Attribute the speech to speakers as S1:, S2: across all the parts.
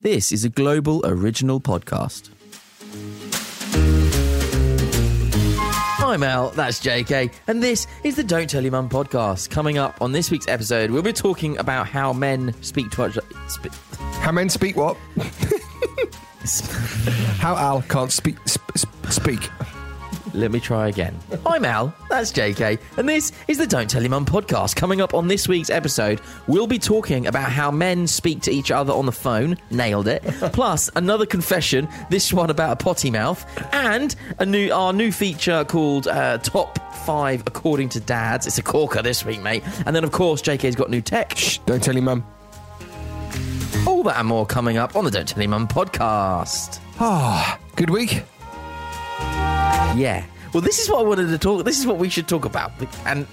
S1: This is a global original podcast. I'm Al, that's JK, and this is the Don't Tell Your Mum podcast. Coming up on this week's episode, we'll be talking about how men speak to each sp-
S2: How men speak what? How Al can't speak sp- sp- speak.
S1: Let me try again. I'm Al, that's JK, and this is the Don't Tell Your Mum podcast. Coming up on this week's episode, we'll be talking about how men speak to each other on the phone. Nailed it. Plus, another confession, this one about a potty mouth, and a new our new feature called uh, Top 5 According to Dads. It's a corker this week, mate. And then, of course, JK's got new tech.
S2: Shh, don't tell your mum.
S1: All that and more coming up on the Don't Tell Your Mum podcast.
S2: Ah, good week.
S1: Yeah. Well, this is what I wanted to talk. This is what we should talk about, and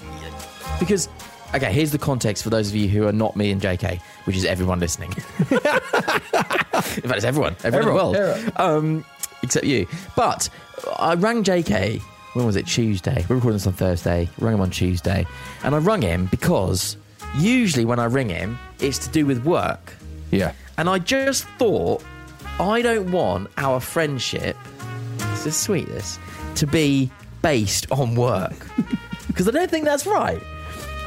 S1: because okay, here's the context for those of you who are not me and JK, which is everyone listening. in fact, it's everyone, everyone, in the um, except you. But I rang JK. When was it? Tuesday. We're recording this on Thursday. Rang him on Tuesday, and I rung him because usually when I ring him, it's to do with work.
S2: Yeah.
S1: And I just thought, I don't want our friendship, this is sweet, this, to be based on work. Because I don't think that's right.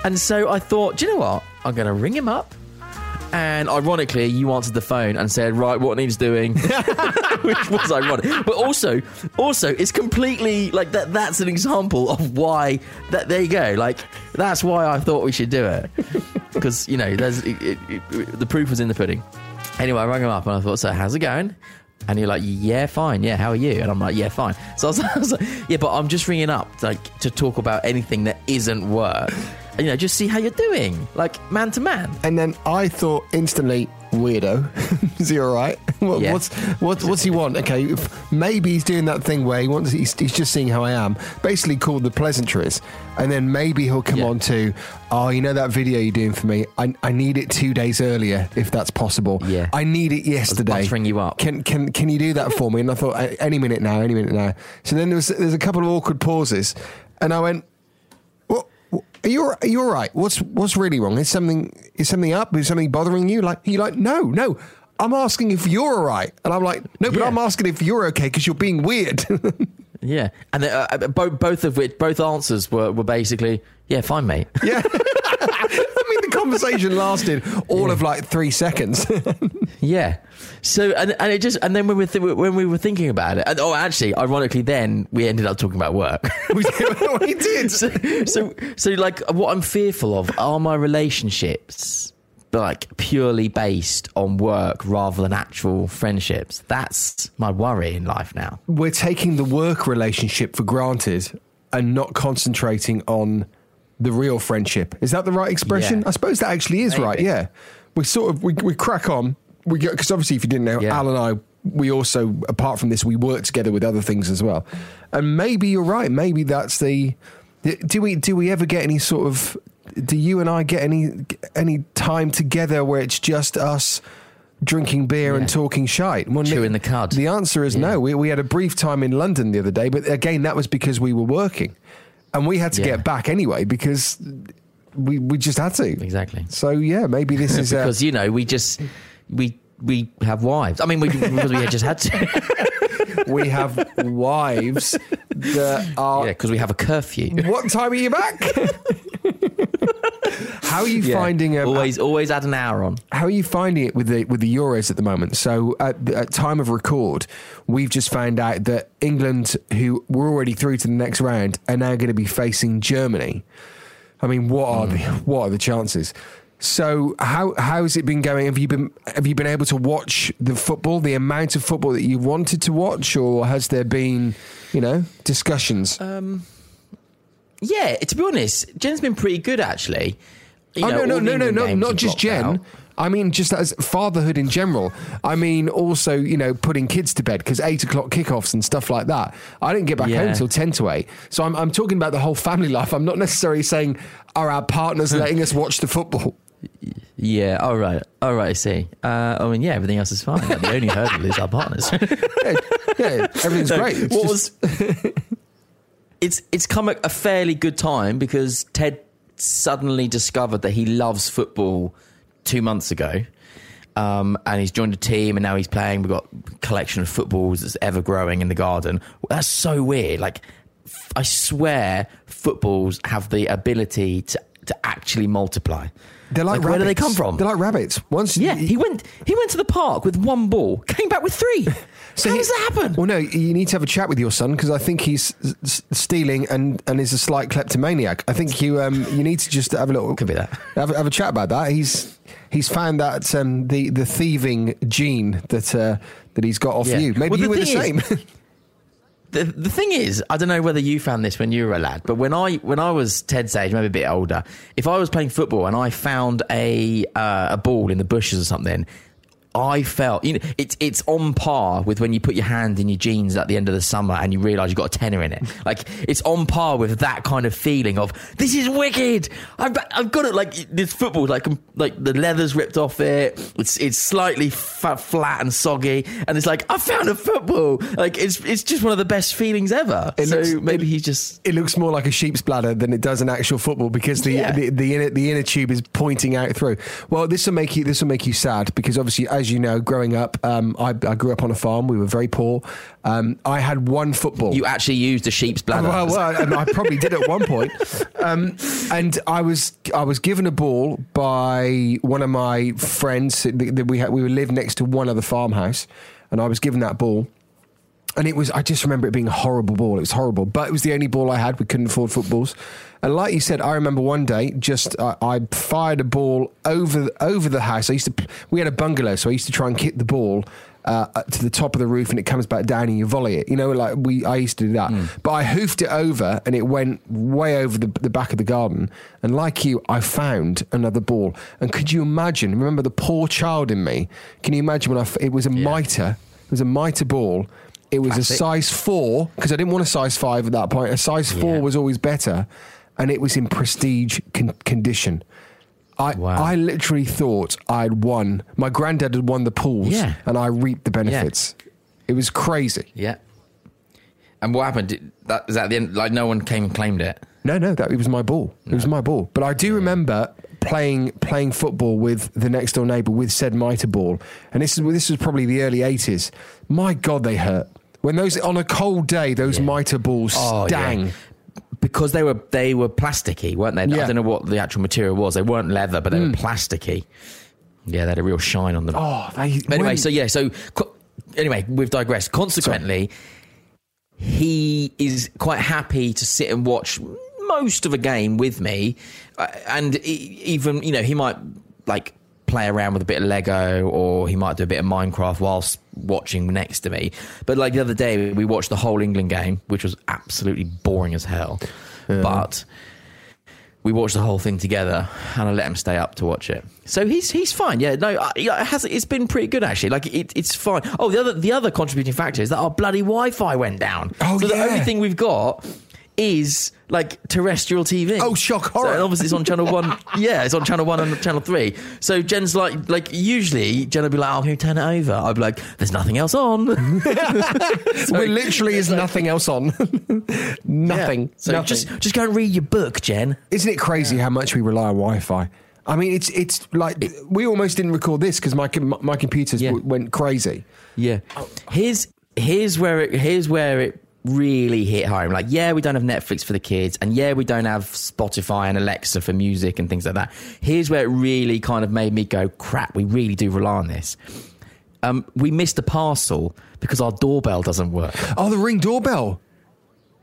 S1: And so I thought, do you know what? I'm going to ring him up. And ironically, you answered the phone and said, "Right, what needs doing," which was ironic. But also, also, it's completely like that. That's an example of why. That there you go. Like that's why I thought we should do it because you know, there's it, it, it, the proof was in the pudding. Anyway, I rang him up and I thought, "So how's it going?" And you're like, "Yeah, fine. Yeah, how are you?" And I'm like, "Yeah, fine." So I was, I was like, "Yeah, but I'm just ringing up like to talk about anything that isn't work." You know, just see how you're doing, like man to man.
S2: And then I thought instantly, weirdo. Is he all right? What,
S1: Yeah.
S2: What's what, what's he want? Okay, maybe he's doing that thing where he wants. He's, he's just seeing how I am. Basically, called the pleasantries, and then maybe he'll come
S1: Yeah.
S2: on to, oh, you know that video you're doing for me. I, I need it two days earlier if that's possible.
S1: Yeah.
S2: I need it yesterday.
S1: buttering you up.
S2: Can can can you do that for me? And I thought any minute now, any minute now. So then there was there's a couple of awkward pauses, and I went. Are you are you all right? What's what's really wrong? Is something is something up? Is something bothering you? Like you like no no. I'm asking if you're all right, and I'm like no, but
S1: Yeah.
S2: I'm asking if you're okay because you're being weird.
S1: Yeah, and uh, uh, both both of which both answers were, were basically, "Yeah, fine, mate."
S2: yeah. I mean, the conversation lasted all of like three seconds.
S1: Yeah. So and, and it just and then when we th- when we were thinking about it, and, oh, actually, ironically, then we ended up talking about work.
S2: we did. we did.
S1: so, so so like what I'm fearful of are my relationships like purely based on work rather than actual friendships. That's my worry in life now.
S2: we're taking the work relationship for granted and not concentrating on the real friendship. Is that the right expression?
S1: Yeah.
S2: I suppose that actually is
S1: Maybe.
S2: right. Yeah, we sort of we, we crack on. We because obviously, if you didn't know,
S1: Yeah.
S2: Al and I, we also apart from this, we work together with other things as well. And maybe you're right. Maybe that's the. Do we do we ever get any sort of? Do you and I get any any time together where it's just us? Drinking beer and talking shite, Well,
S1: Chewing the cud.
S2: The answer is
S1: Yeah.
S2: no. We, we had a brief time in London the other day, but again, that was because we were working, and we had to
S1: Yeah.
S2: get back anyway because we we just had to.
S1: Exactly.
S2: So yeah, maybe this is uh,
S1: because you know we just we we have wives. I mean, we because we just had to.
S2: we have wives that are.
S1: Yeah, because we have a curfew.
S2: What time are you back? How are you
S1: Yeah.
S2: finding? Um,
S1: always, always add an hour on.
S2: How are you finding it with the with the Euros at the moment? So at, at time of record, we've just found out that England, who were already through to the next round, are now going to be facing Germany. I mean, what are the what are the chances? So how how has it been going? Have you been have you been able to watch the football, the amount of football that you wanted to watch, or has there been, you know, discussions?
S1: Yeah, to be honest, Jen's been pretty good actually. You
S2: oh
S1: know,
S2: no no no no no not just Jen.
S1: out.
S2: I mean, just as fatherhood in general. I mean, also you know, putting kids to bed because eight o'clock kickoffs and stuff like that. I didn't get back home
S1: Yeah.
S2: until ten to eight. So I'm I'm talking about the whole family life. I'm not necessarily saying are our partners letting us watch the football.
S1: Yeah, all right, all right. I see. Uh, I mean, yeah, everything else is fine. The only hurdle is our partners.
S2: Yeah, yeah, everything's great. It's
S1: what
S2: just-
S1: was? It's it's come at a fairly good time because Ted suddenly discovered that he loves football two months ago. Um, and he's joined a team, and now he's playing. We've got collection of footballs that's ever growing in the garden. That's so weird. Like, I swear, footballs have the ability to to actually multiply.
S2: They're like,
S1: where do they come from?
S2: They're like rabbits. Once
S1: yeah, he went. He went to the park with one ball, came back with three. How
S2: he-
S1: does that happen?
S2: Well, no, you need to have a chat with your son because I think he's s- stealing and, and is a slight kleptomaniac. I think you um, you need to just have a little
S1: Could be that.
S2: have, a- have a chat about that. He's he's found that um, the the thieving gene that uh, that he's got off
S1: Yeah.
S2: you. Maybe
S1: Well,
S2: you were the same.
S1: the, the thing is, I don't know whether you found this when you were a lad, but when I when I was Ted's age, maybe a bit older, if I was playing football and I found a uh, a ball in the bushes or something, I felt you know it's it's on par with when you put your hand in your jeans at the end of the summer and you realise you've got a tenner in it. Like it's on par with that kind of feeling of this is wicked. I've I've got it like this football like like the leather's ripped off it. It's it's slightly flat and soggy, and it's like I found a football. Like it's it's just one of the best feelings ever.
S2: It
S1: so
S2: looks-
S1: maybe he's just
S2: it looks more like a sheep's bladder than it does an actual football because the
S1: Yeah.
S2: the, the inner the inner tube is pointing out through. Well, this will make you this will make you sad because obviously, as you know, growing up, um, I, I grew up on a farm. We were very poor. Um, I had one football.
S1: you actually used a sheep's bladder.
S2: Well, well, and I probably did at one point. Um, and I was I was given a ball by one of my friends that that we had, we lived next to one other farmhouse, and I was given that ball. And it was, I just remember it being a horrible ball. It was horrible, but it was the only ball I had. We couldn't afford footballs. And like you said, I remember one day just uh, I fired a ball over over the house. I used to, we had a bungalow, so I used to try and kick the ball uh, to the top of the roof, and it comes back down, and you volley it. You know, like we, I used to do that. But I hoofed it over, and it went way over the, the back of the garden. And like you, I found another ball. And could you imagine? Remember the poor child in me? Can you imagine when I? It was a mitre. It was a mitre ball. It was
S1: Classic.
S2: a size four because I didn't want a size five at that point. A size four
S1: Yeah.
S2: was always better, and it was in prestige con- condition. I
S1: Wow.
S2: I literally thought I'd won. My granddad had won the pools,
S1: Yeah.
S2: and I reaped the benefits. It was crazy.
S1: Yeah. And what happened? Did- That is at the end. Like no one came and claimed it.
S2: No, no, that it was my ball. It was my ball. But I do remember playing playing football with the next door neighbour with said mitre ball, and this is this was probably the early eighties. My God, they hurt when those on a cold day those mitre balls
S1: Oh, yeah. Because they were they were plasticky, weren't they?
S2: Yeah.
S1: I don't know what the actual material was. They weren't leather, but they were plasticky. Yeah, they had a real shine on them.
S2: Oh, they,
S1: anyway,
S2: when-
S1: so yeah, so anyway, we've digressed. Consequently, he is quite happy to sit and watch most of a game with me, uh, and e- even you know he might like play around with a bit of Lego or he might do a bit of Minecraft whilst watching next to me. But like the other day, we watched the whole England game, which was absolutely boring as hell, but we watched the whole thing together, and I let him stay up to watch it. So he's he's fine. Yeah, no, it has. It's been pretty good actually. Like it, it's fine. Oh, the other the other contributing factor is that our bloody Wi-Fi went down.
S2: Oh,
S1: so the only thing we've got is like terrestrial TV.
S2: Oh, shock horror.
S1: and obviously, it's on channel one. yeah, it's on channel one and channel three. So Jen's like, like usually Jen will be like, "Oh, can you turn it over?" I'd be like, "There's nothing else on."
S2: There literally is nothing else on. nothing.
S1: Yeah. So
S2: nothing.
S1: just just go and read your book, Jen.
S2: Isn't it crazy how much we rely on Wi-Fi? I mean, it's it's like we almost didn't record this because my my computers
S1: Yeah.
S2: w- went crazy.
S1: Yeah. Here's here's where it here's where it really hit home. Like, yeah, we don't have Netflix for the kids, and yeah, we don't have Spotify and Alexa for music and things like that. Here's where it really kind of made me go, crap, we really do rely on this. Um, we missed a parcel because our doorbell doesn't work.
S2: Oh, the ring doorbell.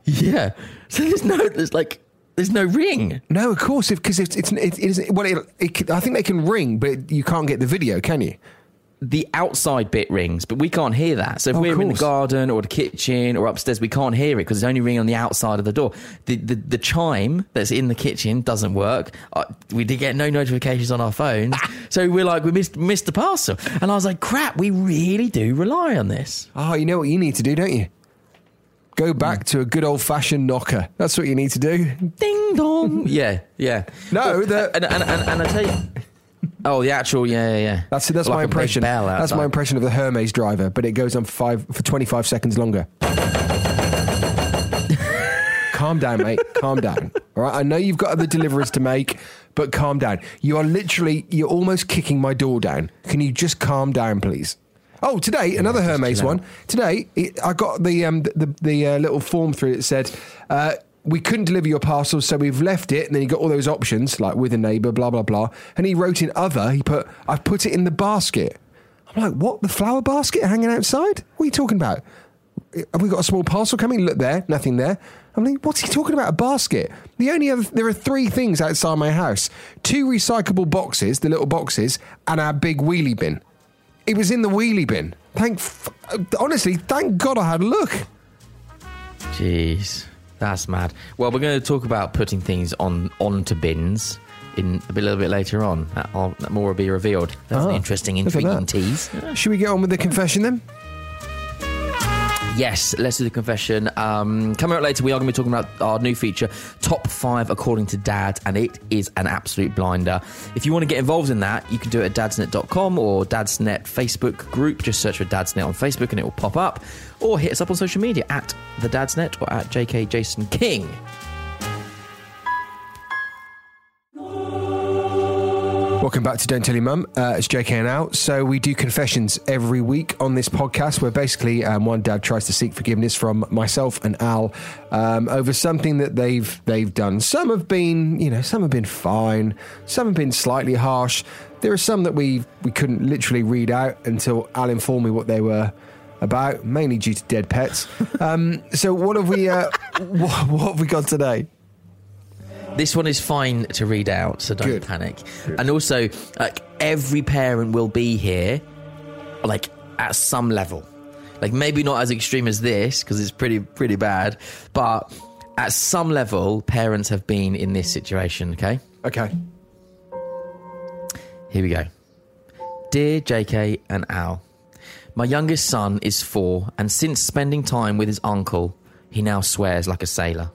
S1: Yeah. So there's no, there's like, there's no ring.
S2: No, of course, because it's it's it, it is well. It, it, I think they can ring, but you can't get the video, can you?
S1: The outside bit rings, but we can't hear that. So if
S2: Oh,
S1: we're in the garden or the kitchen or upstairs, we can't hear it because it's only ringing on the outside of the door. The, the the chime that's in the kitchen doesn't work. Uh, we did get no notifications on our phones, so we're like we missed missed the parcel. And I was like, crap, we really do rely on this.
S2: Oh, you know what you need to do, don't you? Go back to a good old fashioned knocker. That's what you need to do.
S1: Ding dong. yeah, yeah.
S2: No,
S1: But-
S2: the-
S1: and, and, and, and I tell you. Oh, the actual, yeah, yeah, yeah.
S2: That's that's
S1: Like
S2: my
S1: a big
S2: impression.
S1: bell
S2: That's my impression of the Hermes driver, but it goes on for five for twenty five seconds longer. calm down, mate. Calm down. All right. I know you've got other deliveries to make, but calm down. You are literally you're almost kicking my door down. Can you just calm down, please? Oh, today another Hermes one. Today it, I got the um, the the, the uh, little form through that said. Uh, we couldn't deliver your parcel, so we've left it. And then he got all those options, like with a neighbour, blah blah blah. And he wrote in other. He put, "I've put it in the basket." I'm like, "What? The flower basket hanging outside? What are you talking about? Have we got a small parcel coming? Look there, nothing there." I'm like, "What's he talking about? A basket?" The only other there are three things outside my house: two recyclable boxes, the little boxes, and our big wheelie bin. It was in the wheelie bin. Thank, honestly, thank God I had a look.
S1: Jeez, that's mad. Well, we're going to talk about putting things on onto bins in a bit, little bit later on. That, that more will be revealed. That's an
S2: Ah,
S1: interesting, intriguing tease.
S2: Should we get on with the confession then?
S1: Yes, let's do the confession. Um, coming up later, we are going to be talking about our new feature, Top 5 According to Dad, and it is an absolute blinder. If you want to get involved in that, you can do it at dadsnet.com or dadsnet Facebook group. Just search for dadsnet on Facebook and it will pop up. Or hit us up on social media at the dadsnet or at JK Jason King.
S2: Welcome back to Don't Tell Your Mum. Uh, it's JK and Al. So we do confessions every week on this podcast, where basically um, one dad tries to seek forgiveness from myself and Al um, over something that they've they've done. Some have been, you know, some have been fine. Some have been slightly harsh. There are some that we we couldn't literally read out until Al informed me what they were about, mainly due to dead pets. Um, so what have we uh, what, what have we got today?
S1: This one is fine to read out, so don't
S2: Good.
S1: panic. And also, like every parent will be here, like at some level. Like maybe not as extreme as this because it's pretty pretty bad, but at some level, parents have been in this situation. Okay,
S2: Okay.
S1: here we go. Dear JK and Al, my youngest son is four, and since spending time with his uncle, he now swears like a sailor.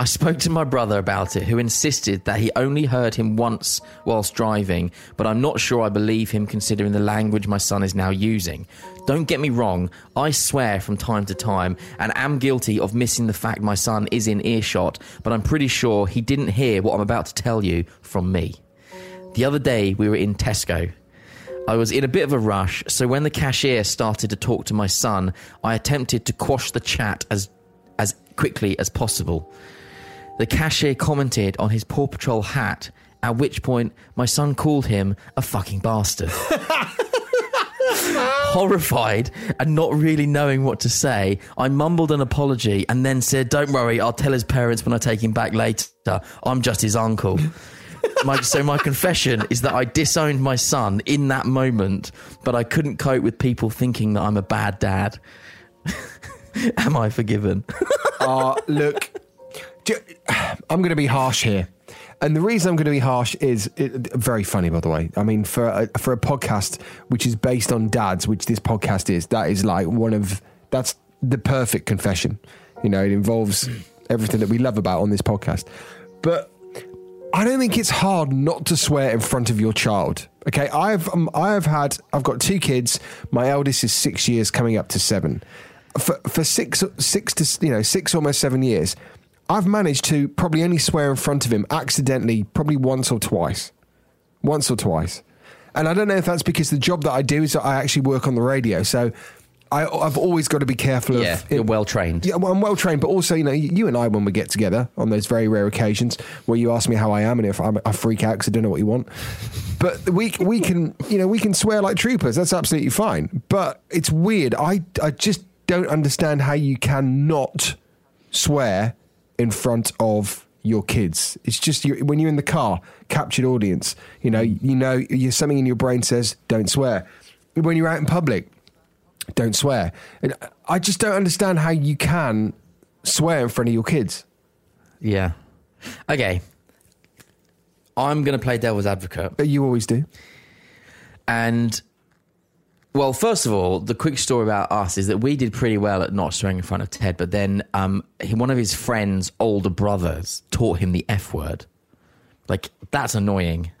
S1: I spoke to my brother about it, who insisted that he only heard him once whilst driving, but I'm not sure I believe him considering the language my son is now using. Don't get me wrong, I swear from time to time and am guilty of missing the fact my son is in earshot, but I'm pretty sure he didn't hear what I'm about to tell you from me. The other day we were in Tesco. I was in a bit of a rush, so when the cashier started to talk to my son, I attempted to quash the chat as as quickly as possible. The cashier commented on his Paw Patrol hat, at which point my son called him a fucking bastard. Horrified and not really knowing what to say, I mumbled an apology and then said, Don't worry, I'll tell his parents when I take him back later. I'm just his uncle. My, so my confession is that I disowned my son in that moment, but I couldn't cope with people thinking that I'm a bad dad. Am I forgiven?
S2: Uh, look, ju- I'm going to be harsh here. And the reason I'm going to be harsh is it, very funny, by the way. I mean, for a, for a podcast which is based on dads, which this podcast is, that is like one of that's the perfect confession. You know, it involves everything that we love about on this podcast. But I don't think it's hard not to swear in front of your child. Okay, I've um, I have had I've got two kids. My eldest is six years, coming up to seven. For for six six to you know six almost seven years, I've managed to probably only swear in front of him accidentally, probably once or twice, once or twice. And I don't know if that's because the job that I do is that I actually work on the radio. So I, I've always got to be careful of.
S1: Yeah, you're well trained.
S2: Yeah, well, I'm well trained, but also, you know, you and I, when we get together on those very rare occasions where you ask me how I am and if I'm, I freak out because I don't know what you want, but we we can, you know, we can swear like troopers. That's absolutely fine. But it's weird. I I just don't understand how you cannot swear in front of your kids. It's just you, when you're in the car, captured audience. You know, you know, you something in your brain says don't swear. When you're out in public, don't swear. And I just don't understand how you can swear in front of your kids.
S1: Yeah. Okay. I'm going to play devil's advocate.
S2: But you always do.
S1: And well, first of all, the quick story about us is that we did pretty well at not swearing in front of Ted, but then um, he, one of his friends' older brothers taught him the F word. Like, that's annoying.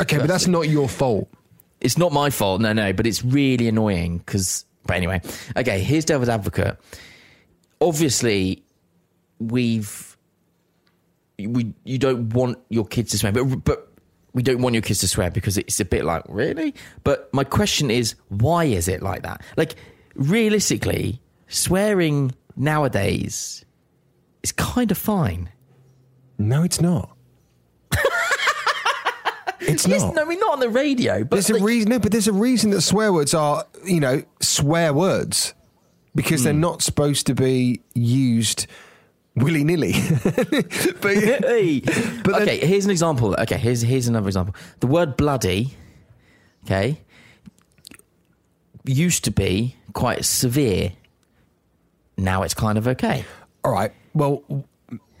S2: Okay, but that's not your fault.
S1: It's not my fault, no, no, but it's really annoying because. But anyway, okay, here's Devil's Advocate. Obviously, we've. We, you don't want your kids to swear, but, but we don't want your kids to swear because it's a bit like, really? But my question is, why is it like that? Like, realistically, swearing nowadays is kind of fine.
S2: No, it's not. it's
S1: Yes,
S2: not.
S1: no, I mean, not on the radio, but
S2: There's a reason. No, but there's a reason that swear words are, you know, swear words because
S1: Hmm.
S2: they're not supposed to be used willy nilly. but
S1: Hey.
S2: But then-
S1: okay, here's an example. Okay, here's here's another example. The word bloody, okay, used to be quite severe. Now it's kind of okay.
S2: All right. Well,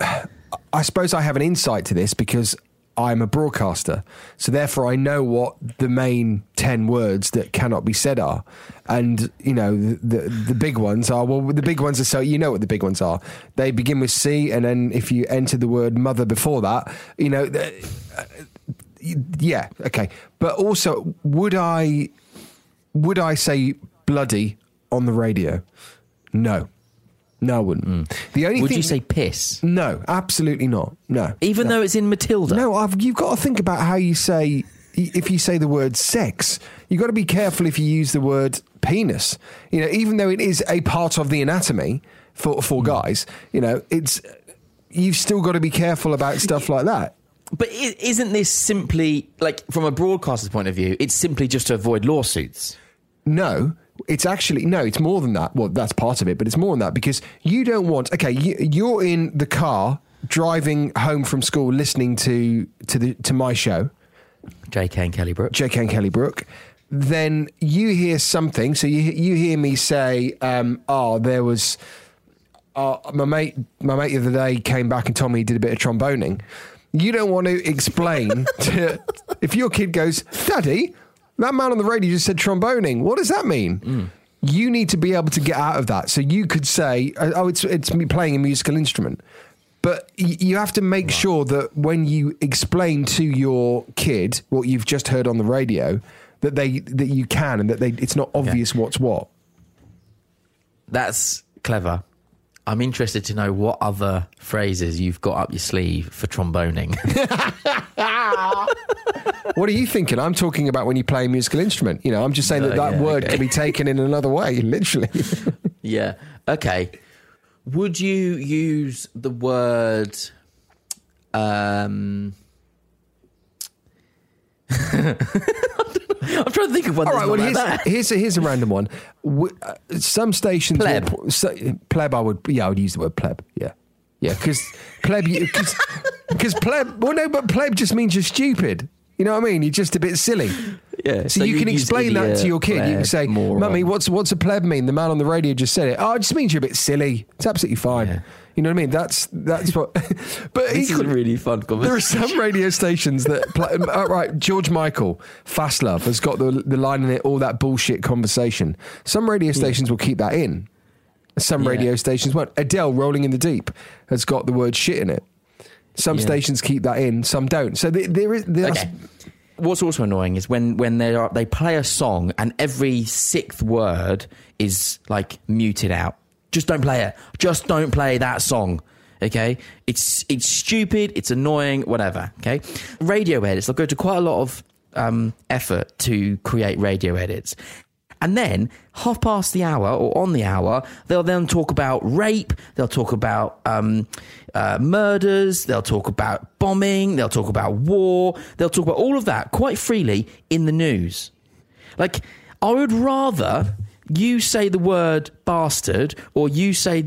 S2: I suppose I have an insight to this because I'm a broadcaster. So therefore, I know what the main 10 words that cannot be said are. And, you know, the, the, the big ones are, well, the big ones are so, you know what the big ones are. They begin with C, and then if you enter the word mother before that, you know, uh, yeah, okay. But also, would I, would I say bloody on the radio? No. No, I wouldn't. Mm. The only thing
S1: Would
S2: thing
S1: you say piss?
S2: no? Absolutely not. No,
S1: Even
S2: no.
S1: though it's in Matilda?
S2: no, I've, you've got to think about how you say if you say the word sex. You've got to be careful if you use the word penis. You know, even though it is a part of the anatomy for for mm. guys, you know, it's you've still got to be careful about stuff like that.
S1: But isn't this simply, like, from a broadcaster's point of view, it's simply just to avoid lawsuits?
S2: No, it's actually no. It's more than that. Well, that's part of it, but it's more than that because you don't want. Okay, you, you're in the car driving home from school, listening to to the to my show,
S1: J.K. and Kelly Brook.
S2: J.K. and Kelly Brook. Then you hear something. So you you hear me say, um, "Oh, there was." Uh, my mate, my mate the other day came back and told me he did a bit of tromboning. You don't want to explain to if your kid goes, "Daddy, that man on the radio just said tromboning. What does that mean?" Mm. You need to be able to get out of that. So you could say, uh, "Oh, it's it's me playing a musical instrument." But you have to make sure that when you explain to your kid what you've just heard on the radio, that they that you can and that they it's not obvious what's what.
S1: That's clever. I'm interested to know what other phrases you've got up your sleeve for tromboning.
S2: What are you thinking? I'm talking about when you play a musical instrument. You know, I'm just saying that that
S1: yeah,
S2: word
S1: okay.
S2: can be taken in another way, literally.
S1: yeah. Okay. Would you use the word um I'm trying to think of one
S2: All
S1: that's
S2: right, well,
S1: not
S2: here's,
S1: that.
S2: here's, a, here's a random one. W- uh, some stations.
S1: Pleb.
S2: so- pleb, I would, yeah, I would use the word pleb. Yeah. Yeah, because pleb, because pleb, well, no, but pleb just means you're stupid. You know what I mean? You're just a bit silly.
S1: Yeah,
S2: So,
S1: so
S2: you
S1: you
S2: can explain that to your kid. You can say,
S1: moron.
S2: "Mummy, what's what's a pleb mean?" The man on the radio just said it. Oh, it just means you're a bit silly. It's absolutely fine.
S1: Yeah.
S2: You know what I mean? That's that's what. but
S1: This is a really fun conversation.
S2: there are some radio stations that play. Uh, right, George Michael, Fast Love, has got the the line in it, all that bullshit conversation. Some radio stations will keep that in. Some
S1: Yeah.
S2: radio stations won't. Adele, Rolling in the Deep, has got the word shit in it. Some
S1: Yeah.
S2: stations keep that in, some don't. So there, there is.
S1: Okay. What's also annoying is when when they are they play a song and every sixth word is like muted out. Just don't play it. Just don't play that song. Okay, it's it's stupid. It's annoying. Whatever. Okay, radio edits. They'll go to quite a lot of um, effort to create radio edits, And then half past the hour or on the hour, they'll then talk about rape. They'll talk about um, uh, murders. They'll talk about bombing. They'll talk about war. They'll talk about all of that quite freely in the news. Like, I would rather you say the word bastard or you say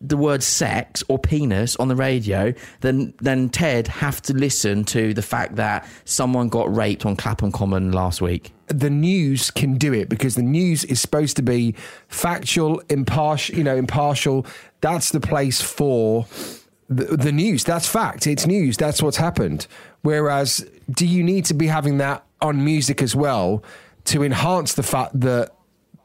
S1: the word sex or penis on the radio then than Ted have to listen to the fact that someone got raped on Clapham Common last week.
S2: the news can do it because the news is supposed to be factual, impartial. You know, impartial. That's the place for the, the news. That's fact. It's news. That's what's happened. Whereas, do you need to be having that on music as well to enhance the fact that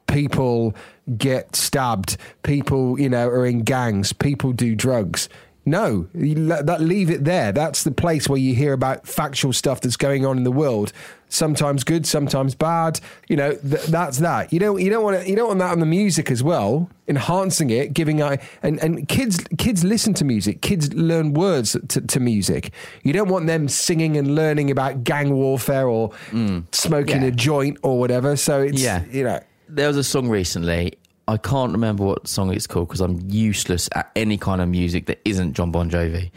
S2: people get stabbed, people, you know, are in gangs, people do drugs? No, that leave it there. That's the place where you hear about factual stuff that's going on in the world. Sometimes good, sometimes bad. You know, th- that's that. You don't you don't want to, you don't want that on the music as well, enhancing it, giving out and and kids kids listen to music. Kids learn words to, to music. You don't want them singing and learning about gang warfare or mm. smoking
S1: Yeah.
S2: a joint or whatever. So it's
S1: Yeah.
S2: you know.
S1: There was a song recently. I can't remember what song it's called because I'm useless at any kind of music that isn't Jon Bon Jovi.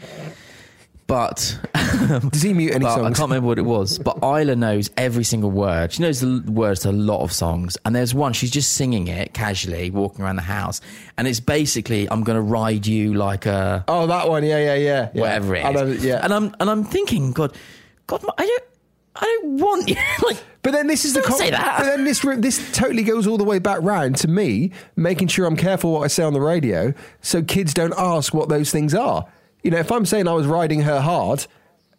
S1: But
S2: Does he mute any
S1: Well, I can't remember what it was, but Isla knows every single word. She knows the words to a lot of songs. And there's one, she's just singing it casually, walking around the house. And it's basically, I'm going to ride you like a
S2: Oh, that one. Yeah, yeah, yeah. yeah.
S1: whatever it
S2: I know, yeah.
S1: And I'm, and I'm thinking, God, God, I don't, I don't want you. like,
S2: But then this is the
S1: Don't
S2: com-
S1: say that.
S2: But then this this totally goes all the way back round to me making sure I'm careful what I say on the radio, so kids don't ask what those things are. You know, if I'm saying I was riding her hard,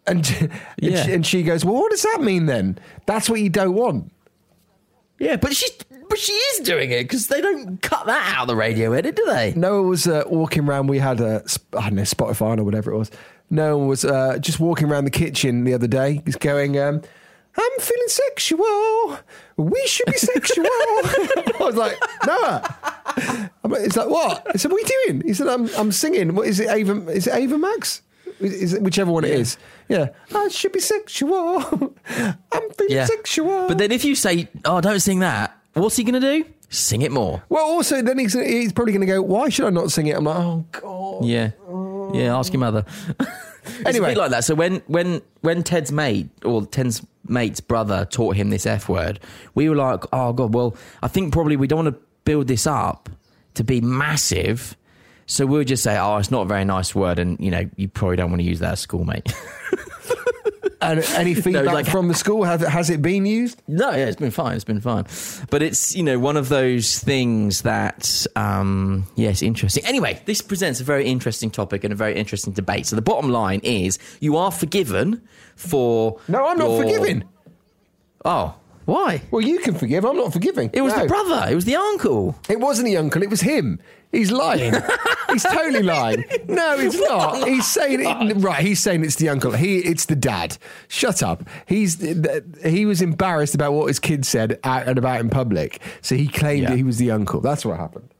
S2: and and,
S1: Yeah.
S2: she, and she goes, "Well, what does that mean then?" That's what you don't want.
S1: yeah, but she's, but she is doing it because they don't cut that out of the radio edit, do they?
S2: Noah was uh, walking around. We had a I don't know Spotify or whatever it was. Noah was uh, just walking around the kitchen the other day. He's going, um, "I'm feeling sexual. We should be sexual." I was like, Noah. It's like what? I said, "What are you doing?" He said, "I'm I'm singing. What is it? Ava? Is it Ava Max? Is is it whichever one it is? Yeah. I should be sexual. I'm feeling
S1: Yeah.
S2: sexual.
S1: But then if you say, oh, don't sing that, what's he going to do? Sing it more.
S2: well, also then he's he's probably going to go. Why should I not sing it? I'm like, oh god.
S1: Yeah, yeah. Ask your mother. It's
S2: Anyway.
S1: a bit like that. So when when when Ted's mate or Ted's mate's brother taught him this f word, we were like, oh god. Well, I think probably we don't want to build this up to be massive. So we'll just say, oh, it's not a very nice word, and you know, you probably don't want to use that at school, mate.
S2: And any feedback
S1: like-
S2: from the school? Has, has it been used?
S1: No, yeah, it's been fine. It's been fine, but it's you know one of those things that um, yes, interesting. Anyway, this presents a very interesting topic and a very interesting debate. So the bottom line is, you are forgiven for.
S2: No, I'm not forgiven.
S1: Oh, why?
S2: Well, you can forgive. I'm not forgiving.
S1: It was
S2: No.
S1: the brother. It was the uncle.
S2: It wasn't the uncle. It was him. He's lying. he's totally lying. No, he's not. He's saying it, right. He's saying it's the uncle. He, it's the dad. Shut up. He's he was embarrassed about what his kid said out and about in public, so he claimed
S1: Yeah.
S2: that he was the uncle. That's what happened.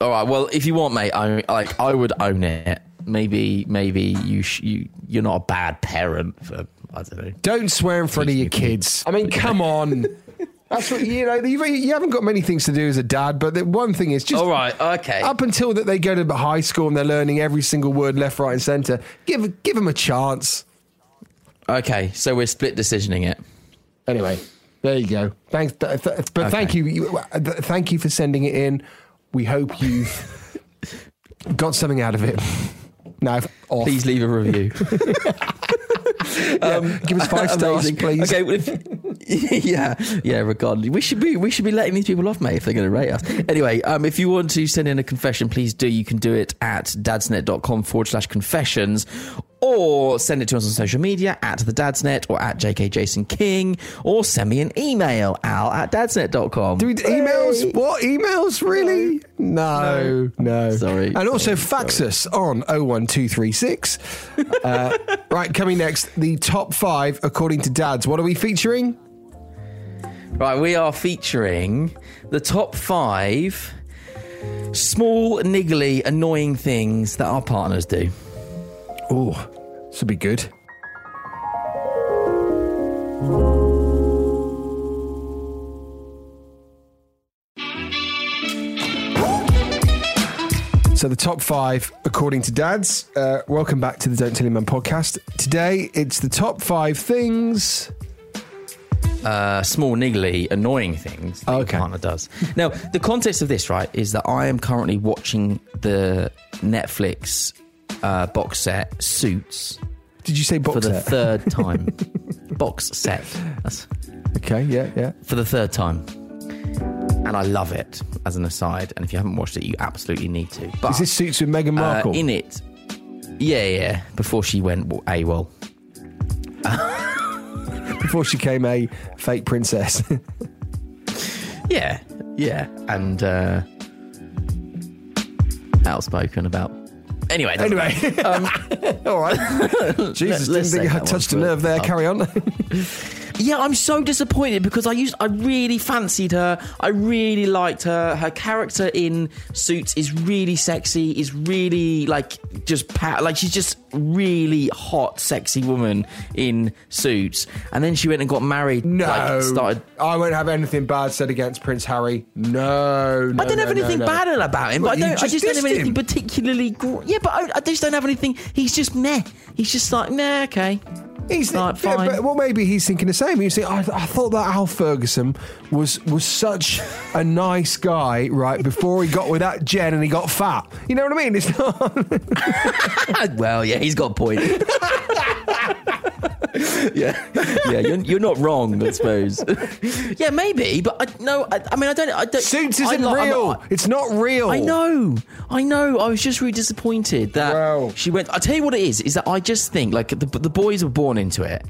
S1: All right. Well, if you want, mate, I like I would own it. Maybe, maybe you sh- you you're not a bad parent for I don't know.
S2: Don't swear in front of your kids. I mean, come on. That's what you know. You've, you haven't got many things to do as a dad, but the one thing is just
S1: All right. Okay.
S2: up until that they go to high school and they're learning every single word left, right, and centre. Give give them a chance.
S1: Okay. So we're split decisioning it.
S2: Anyway, there you go. Thanks, th- th- but thank
S1: Okay.
S2: you, you uh, th- thank you for sending it in. We hope you've got something out of it. Now, off.
S1: Please leave a review.
S2: Yeah, give us five stars, please.
S1: Okay, well, if, yeah, yeah. Regardless, we should be we should be letting these people off, mate, if they're going to rate us. Anyway, um, if you want to send in a confession, please do. You can do it at dadsnet.com forward slash confessions, or send it to us on social media at the dadsnet or at JK Jason King, or send me an email al at dadsnet.com.
S2: Do we do emails? What emails? Really? No, no.
S1: Sorry,
S2: And also
S1: sorry,
S2: fax us on 01236. uh, right, coming next, the top five according to dads. What are we featuring?
S1: Right, we are featuring the top five small, niggly, annoying things that our partners do.
S2: Oh, this would be good. So, the top five, according to dads. Uh, welcome back to the Don't Tell Your Mum podcast. Today, it's the top five things
S1: uh, small, niggly, annoying things that
S2: okay.
S1: your partner does. Now, the context of this, right, is that I am currently watching the Netflix uh, box set Suits
S2: Did you say box
S1: for the
S2: set?
S1: third time. box set. That's
S2: okay, yeah, yeah.
S1: for the third time. And I love it as an aside. And if you haven't watched it, you absolutely need to. But
S2: Is this suits with Meghan
S1: uh,
S2: Markle?
S1: in it, yeah, yeah, before she went AWOL.
S2: before she became a fake princess.
S1: Yeah, yeah, and uh, outspoken about. Anyway,
S2: anyway, all right. Jesus, didn't think I touched a nerve there.
S1: oh.
S2: Carry on.
S1: Yeah, I'm so disappointed because I used I really fancied her. I really liked her. Her character in Suits is really sexy. Is really like just pa- like she's just really hot, sexy woman in Suits. And then she went and got married.
S2: no,
S1: like, started.
S2: I won't have anything bad said against Prince Harry. No, no
S1: I don't have
S2: no, no,
S1: anything
S2: no.
S1: bad about him,
S2: Well,
S1: but I don't. I
S2: just
S1: just don't have anything
S2: him.
S1: particularly. Gr- yeah, but I, I just don't have anything. He's just meh. He's just like nah, okay.
S2: He's
S1: Like,
S2: yeah,
S1: fine.
S2: but, well, maybe he's thinking the same. He's thinking, I, I thought that Al Ferguson was was such a nice guy, right? Before he got with that Jen and he got fat. You know what I mean? It's not.
S1: well, yeah, he's got a point. yeah, yeah, you're, you're not wrong, I suppose. yeah, maybe, but I no, I, I mean, I don't. I don't
S2: Suits isn't
S1: li- I'm
S2: real.
S1: not-
S2: it's not real.
S1: I know, I know. I was just really disappointed that
S2: Wow.
S1: she went. I tell you what it is: is that I just think like the the boys were born into it,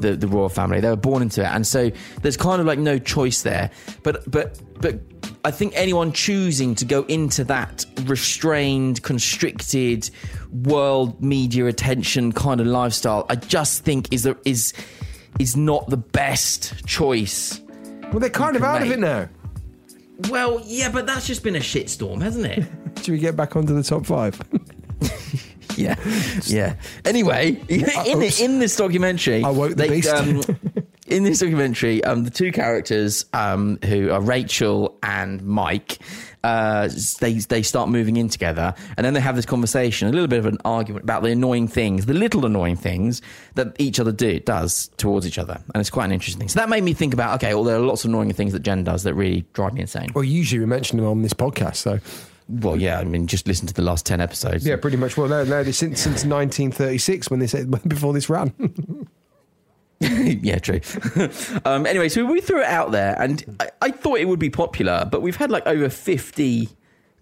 S1: the the royal family. They were born into it, and so there's kind of like no choice there. But but but I think anyone choosing to go into that restrained, constricted, world media attention kind of lifestyle, I just think is the, is is not the best choice.
S2: Well, they're kind of
S1: can
S2: out of it now.
S1: Well, yeah, but that's just been a shitstorm, hasn't it?
S2: Should we get back onto the top five?
S1: Yeah, yeah. Anyway, in in this documentary,
S2: I woke the beast.
S1: um, in this documentary, um, the two characters um, who are Rachel and Mike, uh, they they start moving in together, and then they have this conversation, a little bit of an argument about the annoying things, the little annoying things that each other do does towards each other, and it's quite an interesting thing. So that made me think about okay, well, there are lots of annoying things that Jen does that really drive me insane.
S2: Well, usually we mention them on this podcast, so
S1: Well, yeah, I mean, just listen to the last ten episodes.
S2: yeah, pretty much. Well, no, no, since since 1936 when they said before this ran.
S1: yeah, true. um, anyway, so we threw it out there, and I, I thought it would be popular, but we've had like over fifty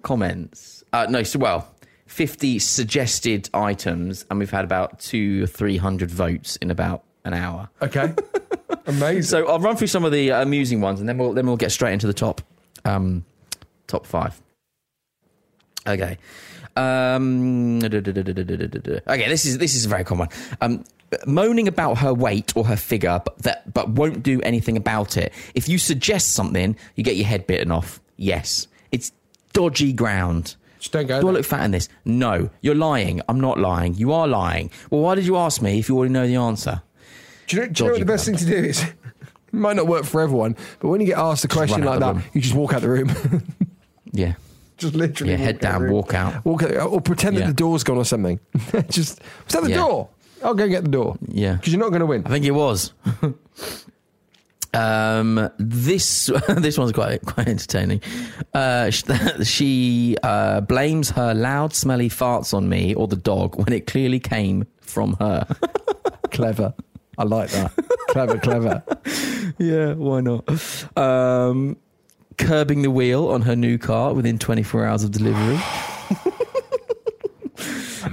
S1: comments. Uh, no, so well, fifty suggested items, and we've had about two or three hundred votes in about an hour.
S2: okay, amazing.
S1: So I'll run through some of the amusing ones, and then we'll then we'll get straight into the top um, top five. Okay. Um, okay, this is this is a very common one. Um, moaning about her weight or her figure, but that but won't do anything about it. If you suggest something, you get your head bitten off. Yes, it's dodgy ground.
S2: Just don't go
S1: Do I look fat in this? No, you're lying. I'm not lying. You are lying. Well, why did you ask me if you already know the answer?
S2: Do you know, do you know what the best thing to do is? It might not work for everyone, but when you get asked a question like that,
S1: room.
S2: you just walk out the room.
S1: Yeah.
S2: just literally.
S1: Yeah, head down, walk out.
S2: Walk out, or pretend that the door's gone or something. just was that the
S1: Yeah.
S2: door? I'll go get the door.
S1: Yeah.
S2: because you're not going to win.
S1: I think it was. um, this this one's quite quite entertaining. Uh, she uh, blames her loud, smelly farts on me or the dog when it clearly came from her.
S2: clever. I like that. clever, clever.
S1: yeah, why not? Um, curbing the wheel on her new car within 24 hours of delivery.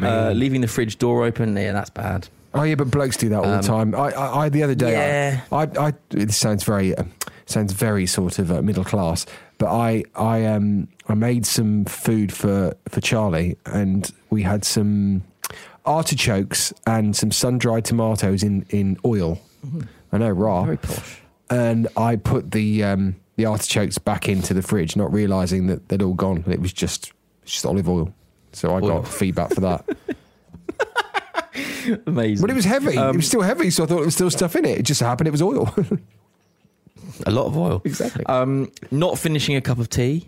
S1: uh, leaving the fridge door open. Yeah, that's bad.
S2: Oh yeah, but blokes do that all the time. I, I, I the other day,
S1: Yeah.
S2: I, I, I it sounds very, uh, sounds very sort of uh, middle class. But I, I, um, I made some food for for Charlie, and we had some artichokes and some sun dried tomatoes in in oil. I know, raw.
S1: Very posh.
S2: And I put the um, the artichokes back into the fridge, not realizing that they'd all gone. It was just just olive oil. So I got feedback for that.
S1: Amazing.
S2: But it was heavy. it
S1: Um,
S2: was still heavy, so I thought it was still stuff in it. It just happened it was oil.
S1: A lot of oil.
S2: Exactly.
S1: Um, not finishing a cup of tea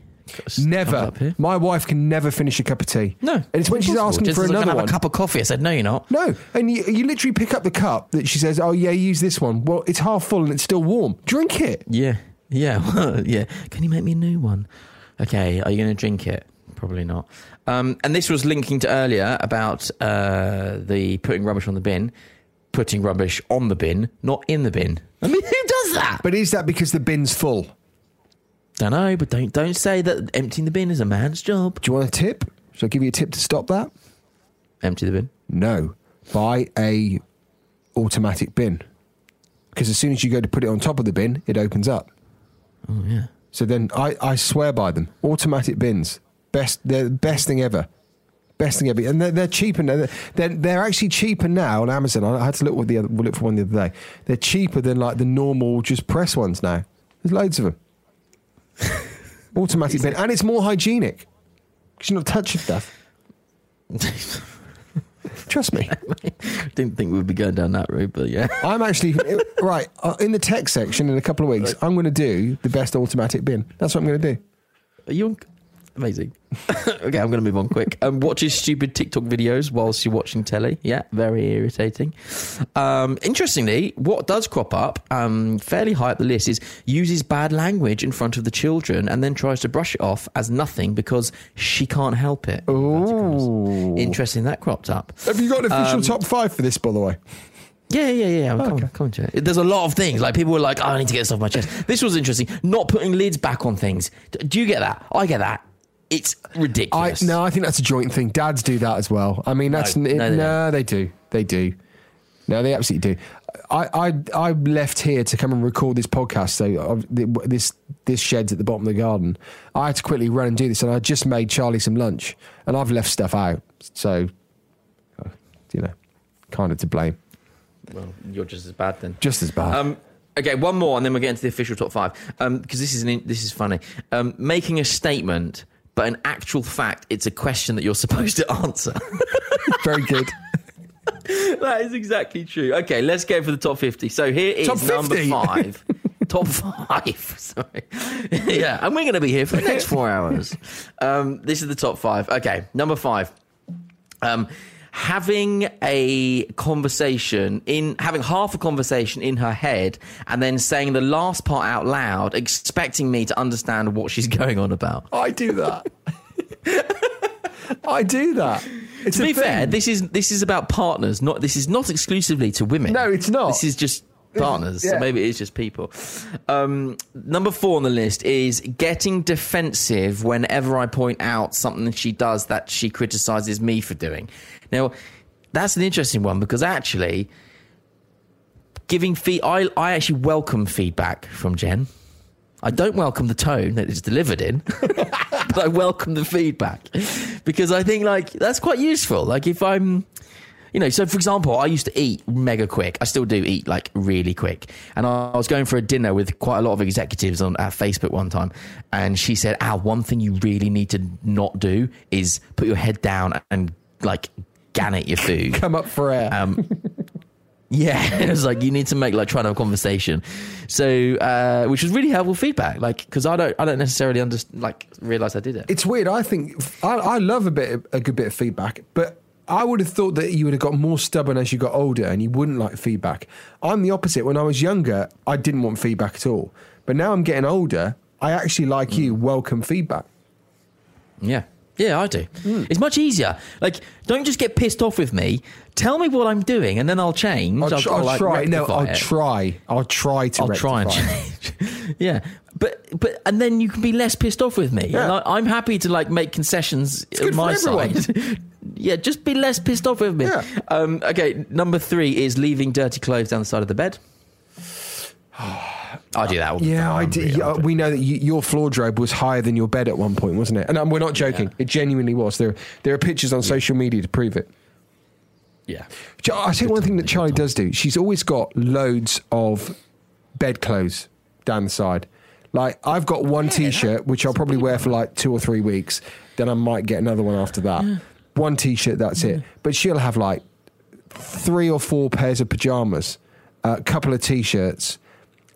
S2: Never. My wife can never finish a cup of tea.
S1: No,
S2: and it's when she's asking
S1: Just
S2: for
S1: as I can
S2: another
S1: have
S2: one.
S1: a cup of coffee. I said, no, you're not.
S2: No, and you, you literally pick up the cup that she says, "Oh yeah, use this one." Well, it's half full and it's still warm. Drink it.
S1: Yeah, yeah, yeah. Can you make me a new one? Okay, are you going to drink it? Probably not. Um, and this was linking to earlier about uh, the putting rubbish on the bin, putting rubbish on the bin, not in the bin. I mean, who does that?
S2: But is that because the bin's full?
S1: Don't know, but don't don't say that emptying the bin is a man's job.
S2: Do you want a tip? Shall I give you a tip to stop that?
S1: Empty the bin.
S2: No, buy a automatic bin because as soon as you go to put it on top of the bin, it opens up.
S1: Oh yeah.
S2: So then I, I swear by them. Automatic bins, best the best thing ever. Best thing ever, and they're, they're cheaper. now. They're, they're actually cheaper now on Amazon. I had to look with the other, look for one the other day. They're cheaper than like the normal just press ones now. There's loads of them. Automatic bin, and it's more hygienic because you're not touching stuff. Trust me.
S1: I Didn't think we'd be going down that route, but yeah.
S2: I'm actually right uh, in the tech section in a couple of weeks. I'm going to do the best automatic bin. That's what I'm going to do.
S1: Are you on? Amazing. okay, I'm going to move on quick. Um, watches stupid TikTok videos whilst you're watching telly. Yeah, very irritating. Um, interestingly, what does crop up um, fairly high up the list is uses bad language in front of the children and then tries to brush it off as nothing because she can't help it. Interesting, that cropped up.
S2: Have you got an official
S1: Um,
S2: top five for this, by the way?
S1: Yeah, yeah, yeah. I'm
S2: Okay.
S1: coming, coming to it. There's a lot of things. Like people were like, oh, I need to get this off my chest. This was interesting. Not putting lids back on things. Do you get that? I get that. It's
S2: I
S1: ridiculous.
S2: no, I think that's a joint thing. Dads do that as well. I mean, that's
S1: No,
S2: it,
S1: no,
S2: no,
S1: they
S2: they, do, they do. No, they absolutely do. I, I I left here to come and record this podcast. So this this shed's at the bottom of the garden. I had to quickly run and do this, and I just made Charlie some lunch, and I've left stuff out. So, uh, you know, kind of to blame.
S1: Well, you're just as bad then.
S2: Just as bad.
S1: Um, okay, one more, and then we're getting to the official top five. Because this is an, this is funny. Um, making a statement, but in actual fact, it's a question that you're supposed to answer.
S2: Very good.
S1: that is exactly true. Okay, let's go for the top fifty. So here is
S2: Top
S1: number five. top five. Sorry. yeah, and we're going to be here for the next four hours. Um, this is the top five. Okay, number five. Um, having a conversation in having half a conversation in her head and then saying the last part out loud expecting me to understand what she's going on about
S2: I do that. I do that. It's
S1: to be
S2: thing.
S1: fair this is this is about partners not this is not exclusively to women
S2: No, it's not.
S1: this is just partners so maybe it is just people. Um, number four on the list is getting defensive whenever i point out something that she does that she criticizes me for doing. Now that's an interesting one because actually giving feed I, I actually welcome feedback from jen. I don't welcome the tone that it's delivered in, but I welcome the feedback. Because I think like that's quite useful. Like if I'm, you know, so for example, I used to eat mega quick. I still do eat like really quick. And I, I was going for a dinner with quite a lot of executives on at Facebook one time, and she said, "Al, one thing you really need to not do is put your head down and like gannet your food."
S2: Come up for air.
S1: Um, yeah, it was like you need to make like trying to have a conversation. So, uh, which was really helpful feedback. Like, because I don't, I don't necessarily understand, like, realize I did it.
S2: it's weird. I think I, I love a bit, a good bit of feedback, but I would have thought that you would have got more stubborn as you got older, and you wouldn't like feedback. I'm the opposite. When I was younger, I didn't want feedback at all, but now I'm getting older. I actually like you.
S1: Mm.
S2: Welcome feedback.
S1: Yeah, yeah, I do.
S2: Hmm.
S1: It's much easier. Like, don't just get pissed off with me. Tell me what I'm doing, and then I'll change.
S2: I'll, tr- I'll
S1: like,
S2: try. No, I'll
S1: it.
S2: try. I'll try to.
S1: I'll try and change. yeah, but but and then you can be less pissed off with me.
S2: Yeah.
S1: And I, I'm happy to like make concessions
S2: good
S1: my
S2: for everyone.
S1: side. yeah, just be less pissed off with me.
S2: Yeah.
S1: Um, okay, number three is leaving dirty clothes down the side of the bed. I do that all the
S2: Yeah,
S1: time.
S2: I
S1: I'm really-
S2: yeah, we know that you, your floor drobe was higher than your bed at one point, wasn't it? And um, we're not joking. It genuinely was. There, there are pictures on social media to prove it.
S1: yeah.
S2: I think one thing that Charlie does do, she's always got loads of bedclothes down the side. Like I've got one t-shirt which I'll probably wear for like two or three weeks. Then I might get another one after that. One t-shirt, that's it. But she'll have like three or four pairs of pajamas, a couple of t-shirts,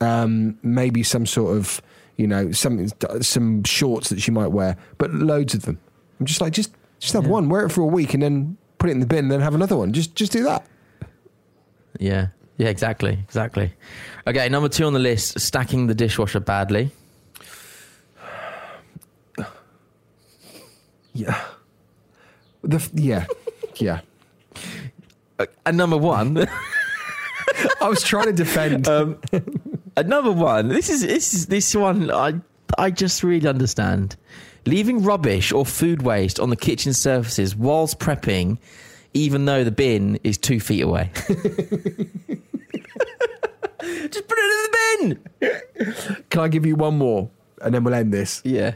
S2: um, maybe some sort of you know, some some shorts that she might wear, but loads of them. I'm just like, just just have one, wear it for a week, and then put it in the bin, and then have another one. Just just do that.
S1: Yeah. Yeah, exactly. Exactly. Okay, number two on the list stacking the dishwasher badly.
S2: Yeah. The yeah, yeah.
S1: And number one,
S2: I was trying to defend.
S1: um, and number one, this is this is this one I I just really understand. Leaving rubbish or food waste on the kitchen surfaces whilst prepping, even though the bin is two feet away. just put it in the bin.
S2: Can I give you one more, and then we'll end this?
S1: Yeah.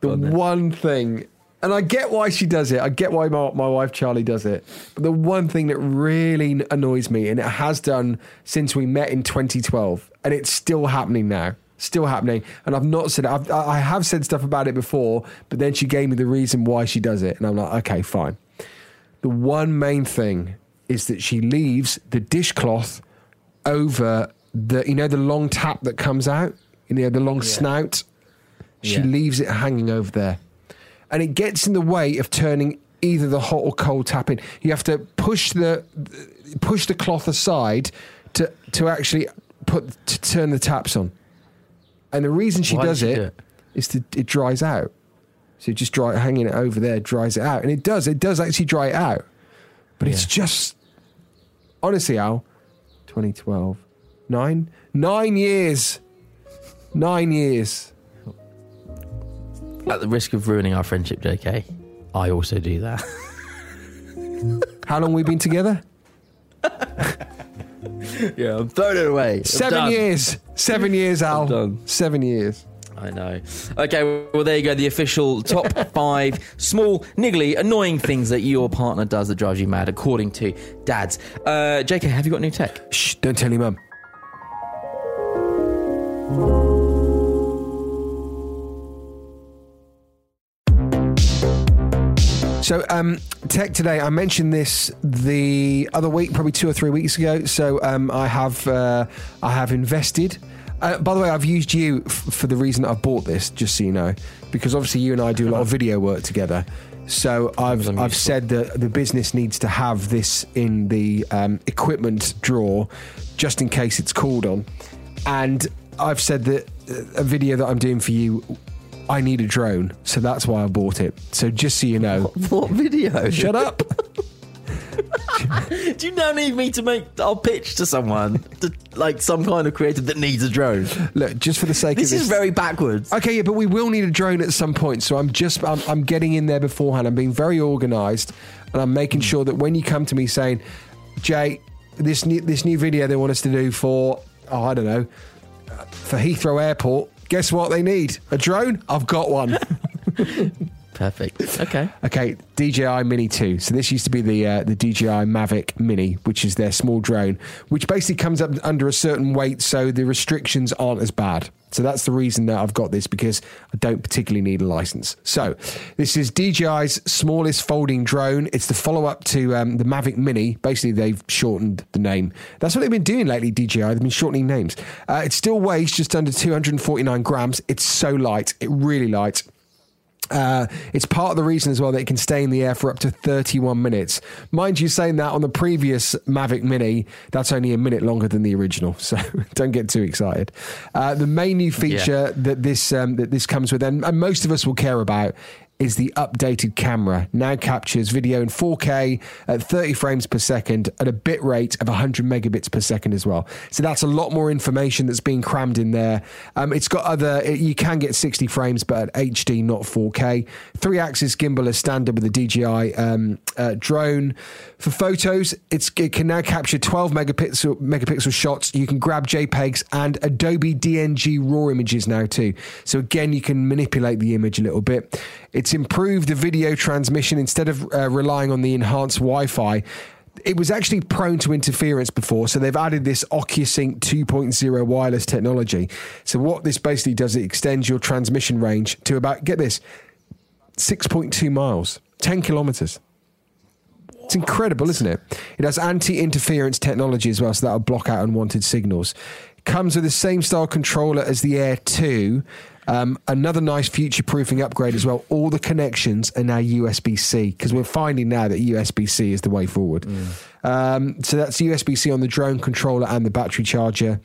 S2: The
S1: on
S2: one thing, and I get why she does it. I get why my, my wife Charlie does it. But the one thing that really annoys me, and it has done since we met in 2012, and it's still happening now. Still happening, and I've not said I've, I have said stuff about it before, but then she gave me the reason why she does it, and I'm like, okay, fine. The one main thing is that she leaves the dishcloth over the you know the long tap that comes out, you know the long snout. She
S1: Yeah.
S2: leaves it hanging over there, and it gets in the way of turning either the hot or cold tap in. You have to push the push the cloth aside to to actually put to turn the taps on. And the reason she
S1: Why
S2: does
S1: she
S2: it
S1: do it?
S2: is to it dries out. So just dry hanging it over there dries it out, and it does. It does actually dry it out, but it's just honestly, Al, 2012, nine, nine years, nine years.
S1: At the risk of ruining our friendship, JK, I also do that.
S2: How long we been together?
S1: yeah, I'm throwing it away. I'm
S2: Seven
S1: done.
S2: years. Seven years, Al.
S1: done.
S2: Seven years.
S1: I know. Okay, well, there you go. The official top five small, niggly, annoying things that your partner does that drives you mad, according to dads. Uh, JK, have you got new tech?
S2: Shh! Don't tell your mum. So, um, tech today. I mentioned this the other week, probably two or three weeks ago. So, um, I have uh, I have invested. Uh, by the way, I've used you f- for the reason I've bought this, just so you know, because obviously you and I do a lot of video work together. So I've I've said that the business needs to have this in the um, equipment drawer, just in case it's called on. And I've said that uh, a video that I'm doing for you, I need a drone, so that's why I bought it. So just so you know,
S1: What video?
S2: shut up.
S1: Do you now need me to make? I'll pitch to someone, to, like some kind of creative that needs a drone.
S2: Look, just for the sake
S1: This
S2: of this,
S1: is very backwards.
S2: Okay, yeah, but we will need a drone at some point. So I'm just I'm, I'm getting in there beforehand. I'm being very organised, and I'm making sure that when you come to me saying, Jay, this new this new video they want us to do for oh I don't know uh, for Heathrow Airport. Guess what they need? A drone? I've got one.
S1: Perfect. Okay.
S2: Okay, DJI Mini 2. So this used to be the uh, the DJI Mavic Mini, which is their small drone, which basically comes up under a certain weight, so the restrictions aren't as bad. So that's the reason that I've got this because I don't particularly need a license. So this is DJI's smallest folding drone. It's the follow up to um, the Mavic Mini. Basically, they've shortened the name. That's what they've been doing lately. DJI they've been shortening names. Uh, it still weighs just under 249 grams. It's so light. It really light. Uh, it's part of the reason as well that it can stay in the air for up to 31 minutes. Mind you, saying that on the previous Mavic Mini, that's only a minute longer than the original, so don't get too excited. Uh, the main new feature that this um, that this comes with, and, and most of us will care about, is the updated camera. Now captures video in 4K at 30 frames per second at a bit rate of 100 megabits per second as well. So that's a lot more information that's being crammed in there. Um, it's got other, it, you can get 60 frames, but at HD, not 4K. Three axis gimbal is standard with the DJI um, uh, drone. For photos, it can now capture 12 megapixel, megapixel shots. You can grab JPEGs and Adobe DNG RAW images now too. So again, you can manipulate the image a little bit. It's improved the video transmission instead of uh, relying on the enhanced Wi-Fi. It was actually prone to interference before, so they've added this OcuSync 2.0 wireless technology. So what this basically does, it extends your transmission range to about get this, 6.2 miles, 10 kilometers. It's incredible, isn't it? It has anti-interference technology as well, so that'll block out unwanted signals. Comes with the same style controller as the Air 2, Um, another nice future proofing upgrade as well. All the connections are now USB C because we're finding now that USB C is the way forward. Um, so that's USB C on the drone controller and the battery charger.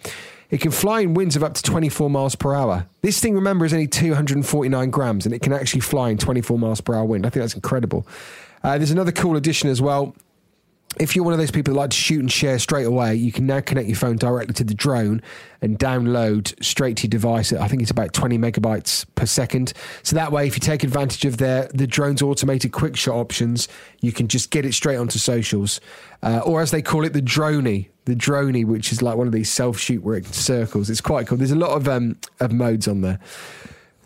S2: It can fly in winds of up to 24 miles per hour. This thing, remember, is only 249 grams and it can actually fly in 24 miles per hour wind. I think that's incredible. Uh, there's another cool addition as well if you're one of those people that like to shoot and share straight away, you can now connect your phone directly to the drone and download straight to your device. I think it's about 20 megabytes per second. So that way, if you take advantage of their the drone's automated quick shot options, you can just get it straight onto socials, uh, or as they call it, the droney. The droney, which is like one of these self shoot where it circles. It's quite cool. There's a lot of um, of modes on there.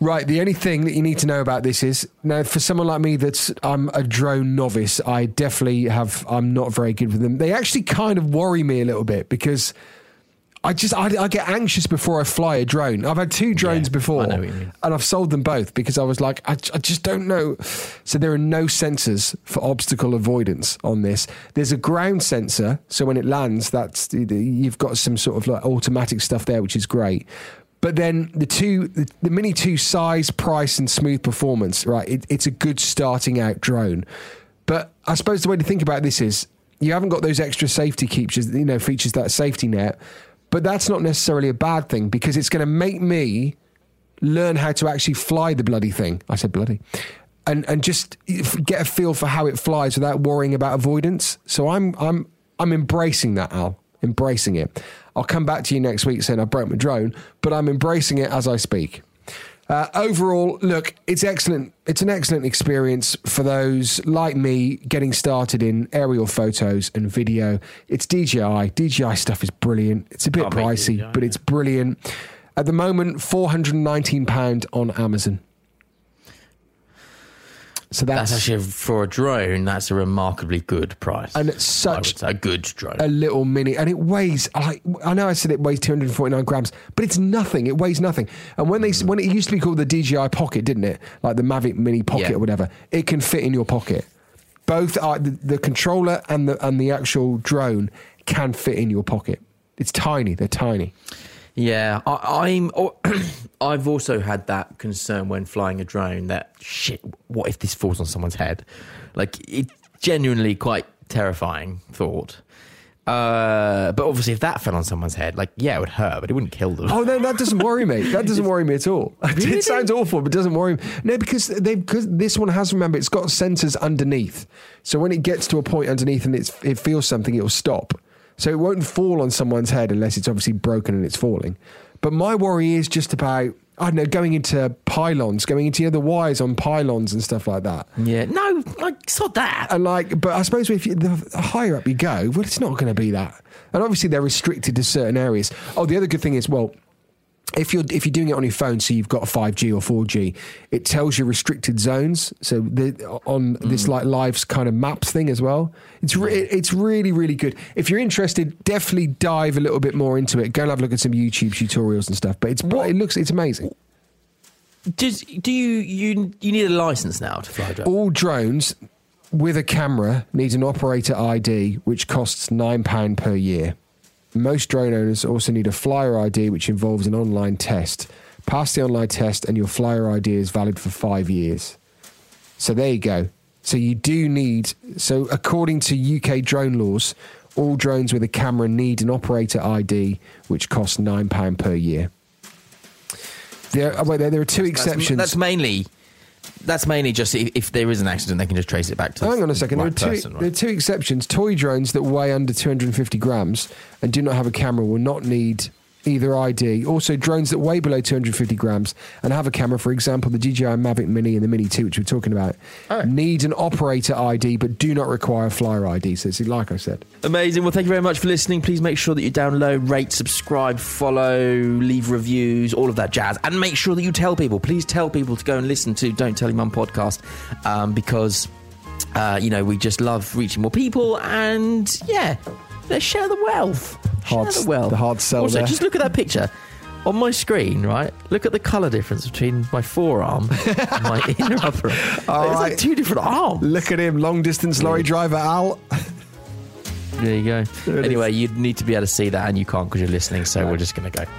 S2: Right. The only thing that you need to know about this is now for someone like me that's I'm a drone novice, I definitely have I'm not very good with them. They actually kind of worry me a little bit because I just I, I get anxious before I fly a drone. I've had two drones
S1: Yeah,
S2: before
S1: I know what you mean.
S2: and I've sold them both because I was like I, I just don't know. So there are no sensors for obstacle avoidance on this. There's a ground sensor, so when it lands, that's you've got some sort of like automatic stuff there, which is great. But then the two, the, the Mini 2 size, price, and smooth performance, right? It, it's a good starting out drone. But I suppose the way to think about this is you haven't got those extra safety features, you know, features that safety net. But that's not necessarily a bad thing because it's going to make me learn how to actually fly the bloody thing. I said bloody. And and just get a feel for how it flies without worrying about avoidance. So I'm I'm I'm embracing that, Al. Embracing it. I'll come back to you next week saying I broke my drone, but I'm embracing it as I speak. Uh, overall, look, it's excellent. It's an excellent experience for those like me getting started in aerial photos and video. It's DJI. DJI stuff is brilliant. It's a bit pricey,
S1: DJI,
S2: but it's brilliant. At the moment, four hundred and nineteen pound on Amazon. So
S1: That's
S2: that's,
S1: actually for a drone. That's a remarkably good price,
S2: and it's such
S1: say a good drone.
S2: a little mini, and it weighs like I know I said it weighs 249 grams, but it's nothing. It weighs nothing. And when they mm. when it used to be called the DJI Pocket, didn't it? Like the Mavic Mini Pocket
S1: Yeah.
S2: or whatever, it can fit in your pocket. Both are the, the controller and the and the actual drone can fit in your pocket. It's tiny. They're tiny.
S1: Yeah, I, I'm. Or, I've also had that concern when flying a drone. That shit. What if this falls on someone's head? Like it's genuinely quite terrifying thought. Uh, but obviously, if that fell on someone's head, like yeah, it would hurt, but it wouldn't kill them.
S2: Oh no, that doesn't worry me. That doesn't worry me at all. It sounds awful, but it doesn't worry me. No, because they because this one has remember it's got sensors underneath. So when it gets to a point underneath and it's it feels something, it will stop. So it won't fall on someone's head unless it's obviously broken and it's falling. But my worry is just about I don't know going into pylons, going into you know, the wires on pylons and stuff like that.
S1: Yeah, no, like it's not that.
S2: And like, but I suppose if you, the higher up you go, well, it's not going to be that. And obviously, they're restricted to certain areas. Oh, the other good thing is, well, if you're if you're doing it on your phone, so you've got a five G or four G, it tells you restricted zones. So the, on this mm. like live's kind of maps thing as well. It's re- it's really really good. If you're interested, definitely dive a little bit more into it. Go and have a look at some YouTube tutorials and stuff. But it's it looks it's amazing.
S1: Does do you you you need a license now to fly a drone?
S2: All drones with a camera need an operator ID, which costs £9 per year. Most drone owners also need a flyer ID, which involves an online test. Pass the online test, and your flyer ID is valid for five years. So there you go. So you do need, so according to UK drone laws, all drones with a camera need an operator ID, which costs £9 per year. There, oh, wait, there, there are two
S1: That's-
S2: exceptions.
S1: That's, mainly that's mainly just if, if there is an accident, they can just trace it back to.
S2: Hang
S1: the
S2: on a second.
S1: right
S2: there, are two,
S1: person, right?
S2: there are two exceptions. Toy drones that weigh under 250 grams and do not have a camera will not need either ID. Also, drones that weigh below 250 grams and have a camera, for example, the DJI Mavic Mini and the Mini 2, which we're talking about,
S1: Oh.
S2: need an operator ID but do not require a flyer ID. So it's like I said.
S1: Amazing. Well, thank you very much for listening. Please make sure that you download, rate, subscribe, follow, leave reviews, all of that jazz. And make sure that you tell people. Please tell people to go and listen to Don't Tell Your Mum podcast um, because, uh, you know, we just love reaching more people. And yeah, let's share the wealth.
S2: Hard
S1: share the wealth.
S2: the hard sell
S1: Also,
S2: there.
S1: just look at that picture. On my screen, right? Look at the colour difference between my forearm and my inner upper.
S2: All
S1: it's
S2: right.
S1: like two different arms.
S2: Look at him, long distance lorry driver Al.
S1: There you go.
S2: There
S1: anyway, you'd need to be able to see that, and you can't because you're listening. So we're just going to go.